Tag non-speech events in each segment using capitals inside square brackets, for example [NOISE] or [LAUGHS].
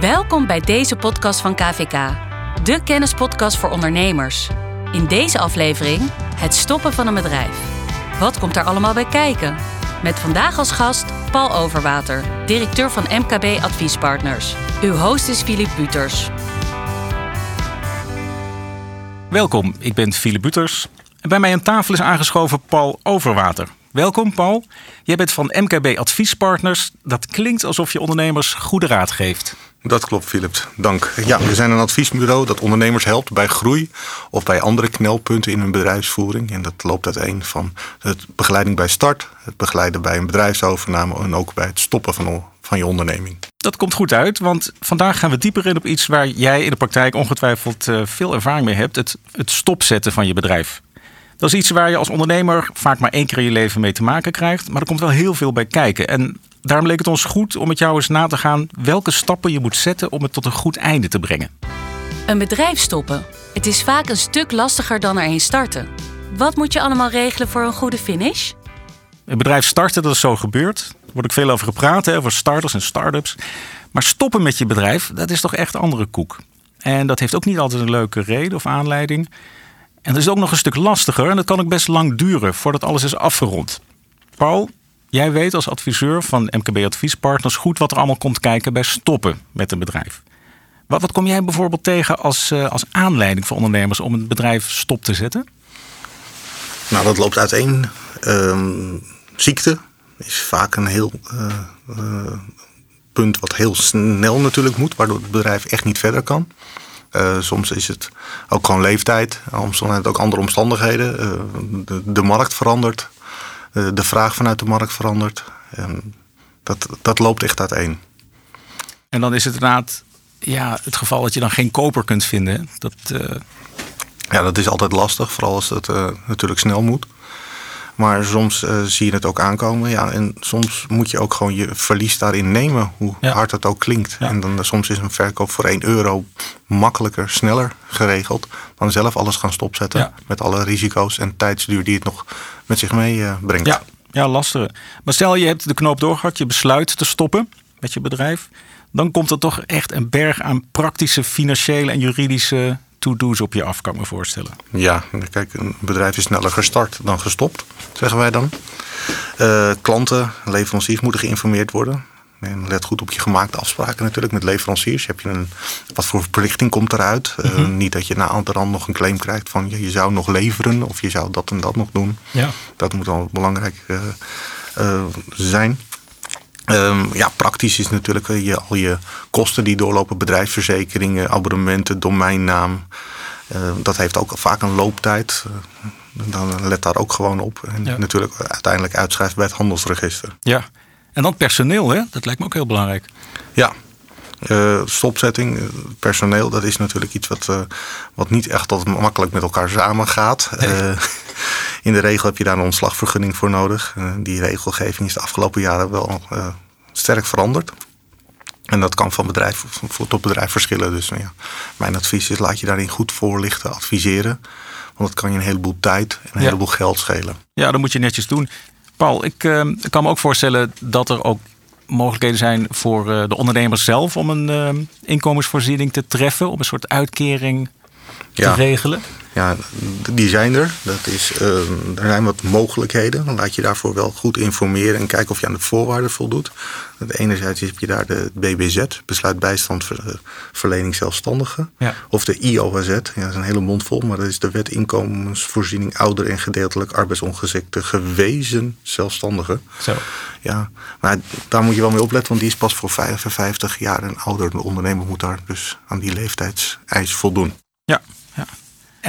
Welkom bij deze podcast van KVK, de kennispodcast voor ondernemers. In deze aflevering het stoppen van een bedrijf. Wat komt daar allemaal bij kijken? Met vandaag als gast Paul Overwater, directeur van MKB Adviespartners. Uw host is Philip Buters. Welkom, ik ben Philip Buters. En bij mij aan tafel is aangeschoven Paul Overwater. Welkom Paul. Jij bent van MKB Adviespartners. Dat klinkt alsof je ondernemers goede raad geeft. Dat klopt, Philip. Dank. Ja, we zijn een adviesbureau dat ondernemers helpt bij groei of bij andere knelpunten in hun bedrijfsvoering. En dat loopt uiteen van het begeleiding bij start, het begeleiden bij een bedrijfsovername en ook bij het stoppen van, van je onderneming. Dat komt goed uit, want vandaag gaan we dieper in op iets waar jij in de praktijk ongetwijfeld eh, veel ervaring mee hebt: het, het stopzetten van je bedrijf. Dat is iets waar je als ondernemer vaak maar één keer in je leven mee te maken krijgt. Maar er komt wel heel veel bij kijken. En daarom leek het ons goed om met jou eens na te gaan welke stappen je moet zetten om het tot een goed einde te brengen. Een bedrijf stoppen. Het is vaak een stuk lastiger dan er een starten. Wat moet je allemaal regelen voor een goede finish? Een bedrijf starten, dat is zo gebeurd. Er wordt ook veel over gepraat, hè, over starters en start-ups. Maar stoppen met je bedrijf, dat is toch echt andere koek. En dat heeft ook niet altijd een leuke reden of aanleiding. En dat is ook nog een stuk lastiger en dat kan ook best lang duren voordat alles is afgerond. Paul, jij weet als adviseur van MKB Adviespartners goed wat er allemaal komt kijken bij stoppen met een bedrijf. Wat, wat kom jij bijvoorbeeld tegen als, uh, als aanleiding voor ondernemers om een bedrijf stop te zetten? Nou, dat loopt uiteen. Uh, ziekte is vaak een heel uh, uh, punt wat heel snel natuurlijk moet, waardoor het bedrijf echt niet verder kan. Uh, soms is het ook gewoon leeftijd, soms ook andere omstandigheden. Uh, de, de, markt verandert, uh, de vraag vanuit de markt verandert. En dat, dat loopt echt uiteen. En dan is het inderdaad ja, het geval dat je dan geen koper kunt vinden. Dat, Ja, dat is altijd lastig, vooral als het natuurlijk snel moet. Maar soms uh, zie je het ook aankomen. Ja, en soms moet je ook gewoon je verlies daarin nemen, hoe ja. hard het ook klinkt. Ja. En dan soms is een verkoop voor 1 euro makkelijker, sneller geregeld dan zelf alles gaan stopzetten. Ja. Met alle risico's en tijdsduur die het nog met zich meebrengt. Uh, ja. ja, lastig. Maar stel je hebt de knoop doorgehakt, je besluit te stoppen met je bedrijf. Dan komt er toch echt een berg aan praktische, financiële en juridische to-do's op je af, kan ik me voorstellen. Ja, kijk, een bedrijf is sneller gestart dan gestopt, zeggen wij dan. Uh, klanten, leveranciers moeten geïnformeerd worden. En let goed op je gemaakte afspraken natuurlijk met leveranciers. Heb je een, wat voor verplichting komt eruit? Mm -hmm. uh, niet dat je na rand nog een claim krijgt van je, je zou nog leveren of je zou dat en dat nog doen. Ja. Dat moet al belangrijk uh, zijn. Um, ja, praktisch is natuurlijk je, al je kosten die doorlopen, bedrijfsverzekeringen, abonnementen, domeinnaam. Uh, dat heeft ook vaak een looptijd. Uh, dan let daar ook gewoon op. En ja. natuurlijk uiteindelijk uitschrijft bij het handelsregister. Ja, en dan personeel, hè? dat lijkt me ook heel belangrijk. Ja, uh, stopzetting, personeel, dat is natuurlijk iets wat, wat niet echt altijd makkelijk met elkaar samengaat. Nee. [LAUGHS] In de regel heb je daar een ontslagvergunning voor nodig. die regelgeving is de afgelopen jaren wel sterk veranderd. En dat kan van bedrijf tot bedrijf verschillen. Dus ja, mijn advies is laat je daarin goed voorlichten, adviseren. Want dat kan je een heleboel tijd en een ja. heleboel geld schelen. Ja, dat moet je netjes doen. Paul, ik ik kan me ook voorstellen dat er ook mogelijkheden zijn voor de ondernemers zelf om een uh, inkomensvoorziening te treffen, om een soort uitkering te ja. regelen? Ja, die zijn er. Dat is, uh, er zijn wat mogelijkheden. Dan laat je daarvoor wel goed informeren en kijken of je aan de voorwaarden voldoet. Enerzijds heb je daar de BBZ, besluit bijstandverlening zelfstandigen. Ja. Of de IOHZ, ja, dat is een hele mond vol, maar dat is de wet inkomensvoorziening ouder en gedeeltelijk arbeidsongeschikte gewezen zelfstandigen. Zo. Ja, maar daar moet je wel mee opletten, want die is pas voor 55 jaar en ouder. De ondernemer moet daar dus aan die leeftijdseis voldoen. Ja.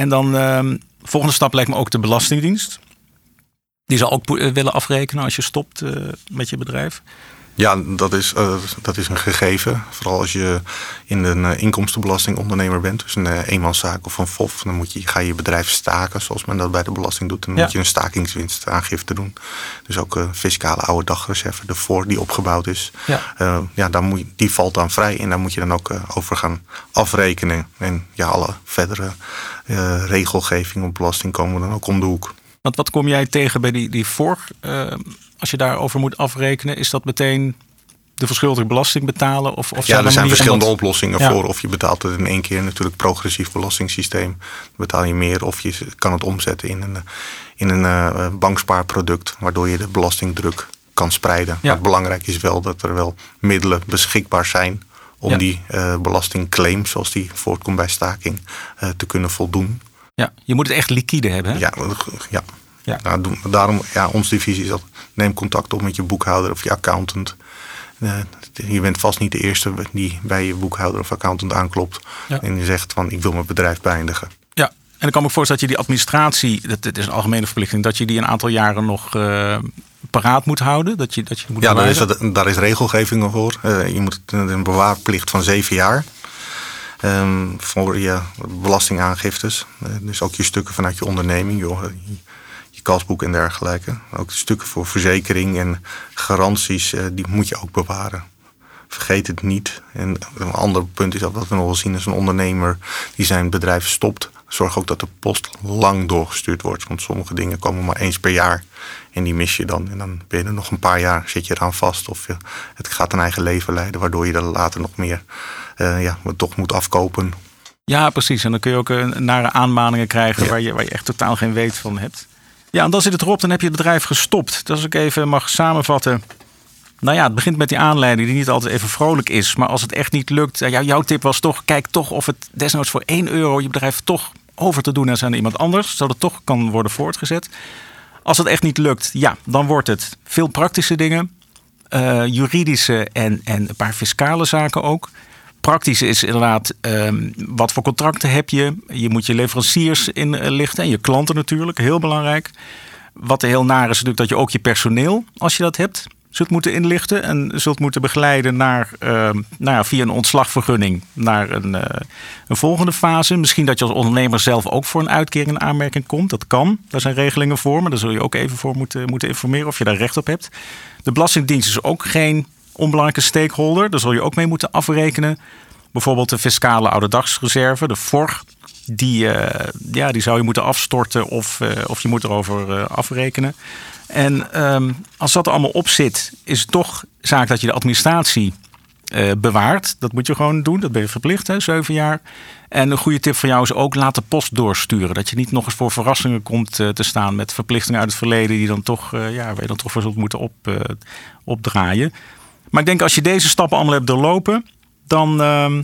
En dan uh, volgende stap lijkt me ook de Belastingdienst. Die zal ook willen afrekenen als je stopt uh, met je bedrijf. Ja, dat is, uh, dat is een gegeven. Vooral als je in een uh, inkomstenbelastingondernemer bent. Dus een uh, eenmanszaak of een FOF. Dan moet je, ga je je bedrijf staken zoals men dat bij de belasting doet. Dan ja. moet je een stakingswinstaangifte doen. Dus ook een fiscale oude dagreserve ervoor die opgebouwd is. Ja. ja, dan moet je, die valt dan vrij. En daar moet je dan ook over gaan afrekenen. En ja, alle verdere regelgeving op belasting komen dan ook om de hoek. Want wat kom jij tegen bij die, die voor? als je daarover moet afrekenen, is dat meteen de verschuldigde belasting betalen? Of, of ja, er zijn verschillende dat... oplossingen voor. Of je betaalt het in één keer natuurlijk progressief belastingssysteem. betaal je meer of je kan het omzetten in een, in een uh, bankspaarproduct. Waardoor je de belastingdruk kan spreiden. Ja. Maar belangrijk is wel dat er wel middelen beschikbaar zijn om die uh, belastingclaim, zoals die voortkomt bij staking, uh, te kunnen voldoen. Ja, je moet het echt liquide hebben. Hè? Ja, ja. ja. Nou, daarom, ja, onze divisie is dat. Neem contact op met je boekhouder of je accountant. Uh, je bent vast niet de eerste die bij je boekhouder of accountant aanklopt. En je zegt van ik wil mijn bedrijf beëindigen. Ja, en dan kan ik me voorstellen dat je die administratie, dat, dat is een algemene verplichting, dat je die een aantal jaren nog uh, paraat moet houden? Dat je, dat je moet ja, daar is, daar is regelgeving voor. Uh, je moet een bewaarplicht van zeven jaar. Um, voor je belastingaangiftes. Uh, dus ook je stukken vanuit je onderneming, joh, je, je kasboek en dergelijke. Ook stukken voor verzekering en garanties, uh, die moet je ook bewaren. Vergeet het niet. En een ander punt is dat we nog wel zien als een ondernemer die zijn bedrijf stopt. Zorg ook dat de post lang doorgestuurd wordt. Want sommige dingen komen maar eens per jaar. En die mis je dan. En dan ben je er nog een paar jaar, zit je eraan vast. Of je, het gaat een eigen leven leiden, waardoor je er later nog meer uh, ja, toch moet afkopen. Ja, precies. En dan kun je ook uh, nare aanmaningen krijgen waar, je, waar je echt totaal geen weet van hebt. Ja, en dan zit het erop, dan heb je het bedrijf gestopt. Dus als ik even mag samenvatten. Nou ja, het begint met die aanleiding die niet altijd even vrolijk is. Maar als het echt niet lukt, jouw tip was toch, kijk toch of het desnoods voor 1 euro je bedrijf toch over te doen aan iemand anders. Zodat het toch kan worden voortgezet. Als het echt niet lukt, ja, dan wordt het veel praktische dingen. Uh, juridische en, en een paar fiscale zaken ook. Praktisch is inderdaad, um, wat voor contracten heb je? Je moet je leveranciers inlichten en je klanten natuurlijk, heel belangrijk. Wat heel naar is natuurlijk dat je ook je personeel, als je dat hebt, zult moeten inlichten en zult moeten begeleiden naar, uh, nou ja, via een ontslagvergunning naar een, uh, een volgende fase. Misschien dat je als ondernemer zelf ook voor een uitkering in aanmerking komt. Dat kan. Daar zijn regelingen voor, maar daar zul je ook even voor moeten, moeten informeren of je daar recht op hebt. De Belastingdienst is ook geen onbelangrijke stakeholder. Daar zul je ook mee moeten afrekenen. Bijvoorbeeld de fiscale ouderdagsreserve, de FOR. Die, uh, ja, die zou je moeten afstorten of, of je moet erover afrekenen. En um, als dat allemaal op zit, is het toch zaak dat je de administratie uh, bewaart. Dat moet je gewoon doen. Dat ben je verplicht, hè, zeven jaar. En een goede tip van jou is ook laat de post doorsturen. Dat je niet nog eens voor verrassingen komt uh, te staan met verplichtingen uit het verleden die dan toch, uh, ja, waar je dan toch voor zult moeten op, opdraaien. Maar ik denk als je deze stappen allemaal hebt doorlopen, dan, ehm,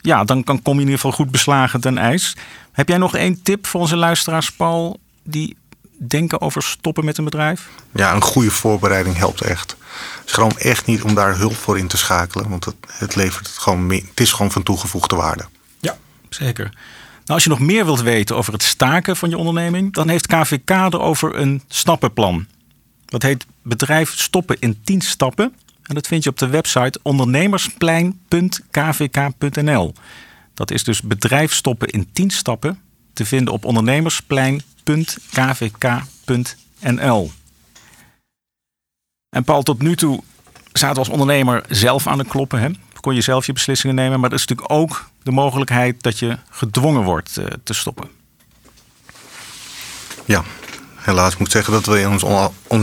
ja, dan kan, kom je in ieder geval goed beslagen ten ijs. Heb jij nog één tip voor onze luisteraars, Paul, die denken over stoppen met een bedrijf? Ja, een goede voorbereiding helpt echt. Schroom echt niet om daar hulp voor in te schakelen, want het, het levert het gewoon mee, het is gewoon van toegevoegde waarde. Ja, zeker. Nou, als je nog meer wilt weten over het staken van je onderneming, dan heeft KVK er over een stappenplan. Dat heet Bedrijf Stoppen in 10 Stappen. En dat vind je op de website ondernemersplein.kvk.nl. Dat is dus bedrijf stoppen in 10 stappen te vinden op ondernemersplein.kvk.nl. En Paul, tot nu toe zaten we als ondernemer zelf aan de kloppen. Hè? Kon je zelf je beslissingen nemen. Maar er is natuurlijk ook de mogelijkheid dat je gedwongen wordt uh, te stoppen. Ja, helaas moet ik zeggen dat we in, ons,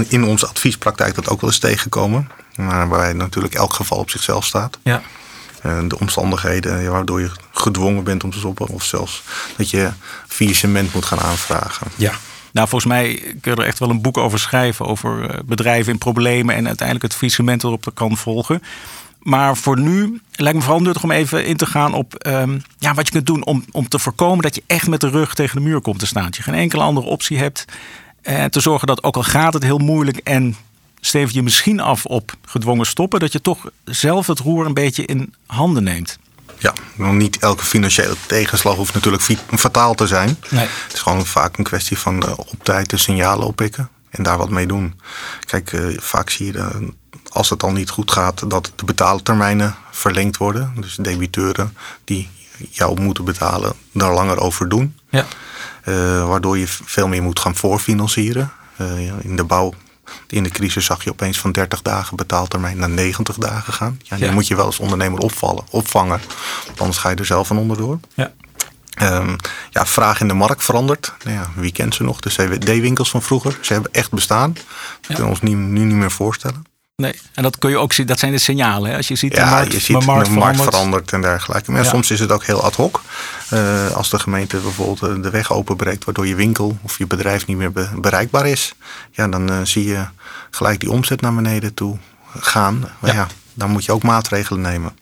in onze adviespraktijk dat ook wel eens tegenkomen. Maar waarbij natuurlijk elk geval op zichzelf staat. Ja. Eh, de omstandigheden waardoor je gedwongen bent om te stoppen. Of zelfs dat je faillissement moet gaan aanvragen. Ja. Nou, volgens mij kun je er echt wel een boek over schrijven. Over eh, bedrijven in problemen en uiteindelijk het faillissement erop kan volgen. Maar voor nu lijkt me vooral nuttig om even in te gaan op um, ja, wat je kunt doen om, om te voorkomen dat je echt met de rug tegen de muur komt te staan. Dat je geen enkele andere optie hebt. En te zorgen dat ook al gaat het heel moeilijk en steef je misschien af op gedwongen stoppen, dat je toch zelf het roer een beetje in handen neemt. Ja, niet elke financiële tegenslag hoeft natuurlijk fataal te zijn. Nee. Het is gewoon vaak een kwestie van uh, op tijd de signalen oppikken en daar wat mee doen. Kijk, uh, vaak zie je uh, als het al niet goed gaat, dat de betaaltermijnen verlengd worden. Dus debiteuren die jou moeten betalen, daar langer over doen. Ja. waardoor je veel meer moet gaan voorfinancieren. in de bouw in de crisis zag je opeens van 30 dagen betaaltermijn naar 90 dagen gaan. Ja, die moet je wel als ondernemer opvallen, opvangen. Anders ga je er zelf van onderdoor. Ja. Um, ja, vraag in de markt verandert. Nou ja, wie kent ze nog? De CWD-winkels van vroeger. Ze hebben echt bestaan. We kunnen ons nu, nu niet meer voorstellen. Nee, en dat kun je ook zien, dat zijn de signalen. Hè? Als je ziet, ja, de markt, je ziet de markt, de markt verandert. verandert en dergelijke. Maar Ja. soms is het ook heel ad hoc. Eh, als de gemeente bijvoorbeeld eh, de weg openbreekt, waardoor je winkel of je bedrijf niet meer be- bereikbaar is, ja, dan eh, zie je gelijk die omzet naar beneden toe gaan. Maar Ja. ja, dan moet je ook maatregelen nemen.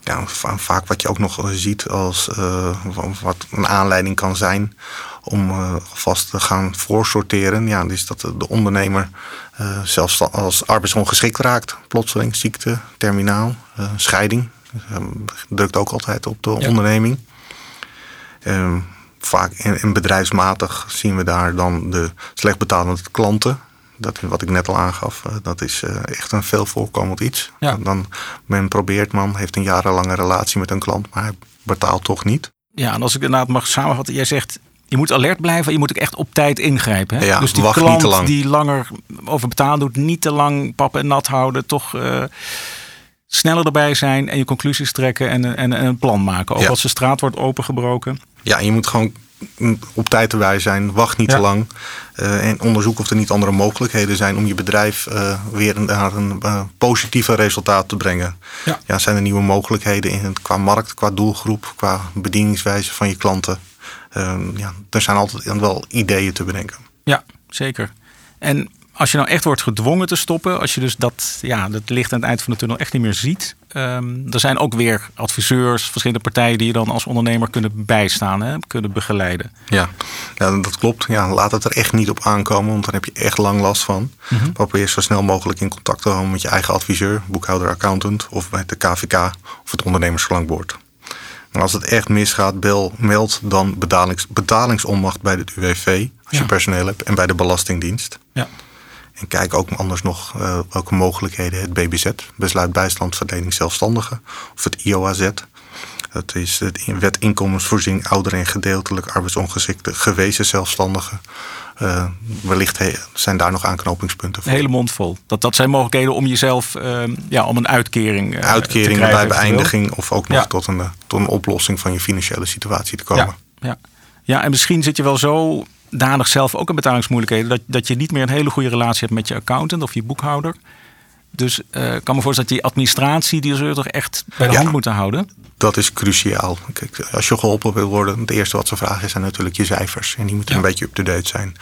Ja. Ja, va- vaak wat je ook nog ziet als eh, wa- wat een aanleiding kan zijn om eh, alvast te gaan voorsorteren. Ja, is dat de ondernemer eh, zelfs als arbeidsongeschikt raakt. Plotseling, ziekte, terminaal, eh, scheiding. Eh, drukt ook altijd op de Ja. onderneming. Eh, vaak en bedrijfsmatig zien we daar dan de slecht betalende klanten. Dat wat ik net al aangaf. eh, Dat is eh, echt een veel voorkomend iets. Ja. Dan men probeert, man heeft een jarenlange relatie met een klant, maar hij betaalt toch niet. Ja, en als ik inderdaad mag samenvatten, jij zegt je moet alert blijven, je moet ook echt op tijd ingrijpen. Hè? Ja, dus die wacht niet klant te lang. die langer over betalen doet, niet te lang pappen en nat houden, toch eh, sneller erbij zijn en je conclusies trekken en, en, en een plan maken. Ook Ja. als de straat wordt opengebroken. Ja, en je moet gewoon op tijd erbij zijn. Wacht niet Ja. te lang. eh, en onderzoek of er niet andere mogelijkheden zijn om je bedrijf eh, weer naar een eh, positiever resultaat te brengen. Ja. zijn er nieuwe mogelijkheden in het, qua markt, qua doelgroep, qua bedieningswijze van je klanten? Ehm, ja, er zijn altijd wel ideeën te bedenken. Ja, zeker. En als je nou echt wordt gedwongen te stoppen, als je dus dat, ja, dat licht aan het eind van de tunnel echt niet meer ziet. ehm, er zijn ook weer adviseurs, verschillende partijen die je dan als ondernemer kunnen bijstaan, hè, kunnen begeleiden. Ja. ja, dat klopt. Ja, laat het er echt niet op aankomen, want dan heb je echt lang last van. Probeer zo snel mogelijk in contact te komen met je eigen adviseur, boekhouder, accountant of met de KVK of het ondernemersklankbord. En als het echt misgaat, bel, meld dan betalings, betalingsonmacht bij het UWV als Ja. je personeel hebt en bij de Belastingdienst. Ja. En kijk ook anders nog eh, welke mogelijkheden het BBZ, Besluit Bijstand Verlening Zelfstandigen, of het IOAZ. Dat is de wet inkomensvoorziening ouder en gedeeltelijk arbeidsongeschikte gewezen zelfstandigen. Eh, wellicht he- zijn daar nog aanknopingspunten voor. Hele mond vol. Dat, dat zijn mogelijkheden om jezelf, ehm, ja, om een uitkering eh, te krijgen, bij beëindiging of ook nog Ja. tot, een, eh, tot een oplossing van je financiële situatie te komen. Ja, ja. ja, en misschien zit je wel zo danig zelf ook in betalingsmoeilijkheden dat, dat je niet meer een hele goede relatie hebt met je accountant of je boekhouder. Dus eh, ik kan me voorstellen dat die administratie, die zul je toch echt bij de Ja. hand moeten houden. Dat is cruciaal. Kijk, als je geholpen wil worden, het eerste wat ze vragen zijn natuurlijk je cijfers. En die moeten Ja. een beetje up-to-date zijn.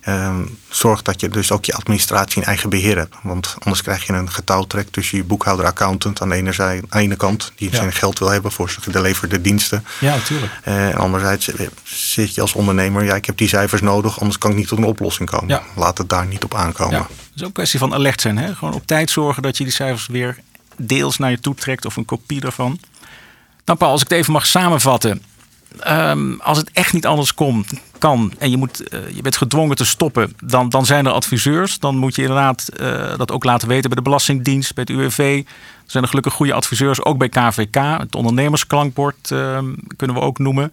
Ehm, zorg dat je dus ook je administratie in eigen beheer hebt. Want anders krijg je een getouwtrek tussen je boekhouder accountant aan de ene, zij, aan de ene kant, die Ja. zijn geld wil hebben voor zijn geleverde diensten. Ja, natuurlijk. Eh, En anderzijds eh, zit je als ondernemer, ja, ik heb die cijfers nodig, anders kan ik niet tot een oplossing komen. Laat het daar niet op aankomen. Is ook een kwestie van alert zijn. Hè? Gewoon op tijd zorgen dat je die cijfers weer deels naar je toe trekt of een kopie daarvan. Nou Paul, als ik het even mag samenvatten. Ehm, als het echt niet anders komt, kan en je, moet, eh, je bent gedwongen te stoppen, dan, dan zijn er adviseurs. Dan moet je inderdaad eh, dat ook laten weten bij de Belastingdienst, bij het UWV. Er zijn er gelukkig goede adviseurs, ook bij KVK. Het ondernemersklankbord ehm, kunnen we ook noemen.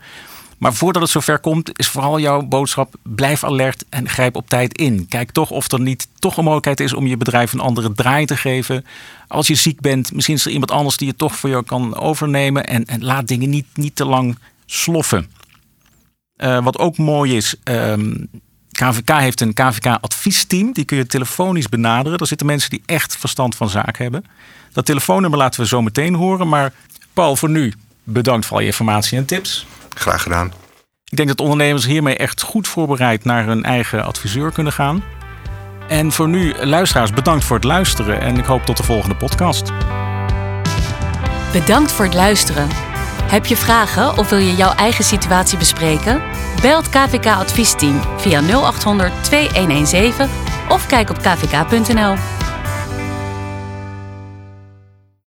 Maar voordat het zover komt, is vooral jouw boodschap: blijf alert en grijp op tijd in. Kijk toch of er niet toch een mogelijkheid is om je bedrijf een andere draai te geven. Als je ziek bent, misschien is er iemand anders die het toch voor jou kan overnemen. En, en laat dingen niet, niet te lang sloffen. Eh, wat ook mooi is, ehm, KVK heeft een KVK-adviesteam. Die kun je telefonisch benaderen. Daar zitten mensen die echt verstand van zaken hebben. Dat telefoonnummer laten we zo meteen horen. Maar Paul, voor nu bedankt voor al je informatie en tips. Graag gedaan. Ik denk dat ondernemers hiermee echt goed voorbereid naar hun eigen adviseur kunnen gaan. En voor nu, luisteraars, bedankt voor het luisteren en ik hoop tot de volgende podcast. Bedankt voor het luisteren. Heb je vragen of wil je jouw eigen situatie bespreken? Bel het KVK adviesteam via 0800 2117 of kijk op kvk.nl.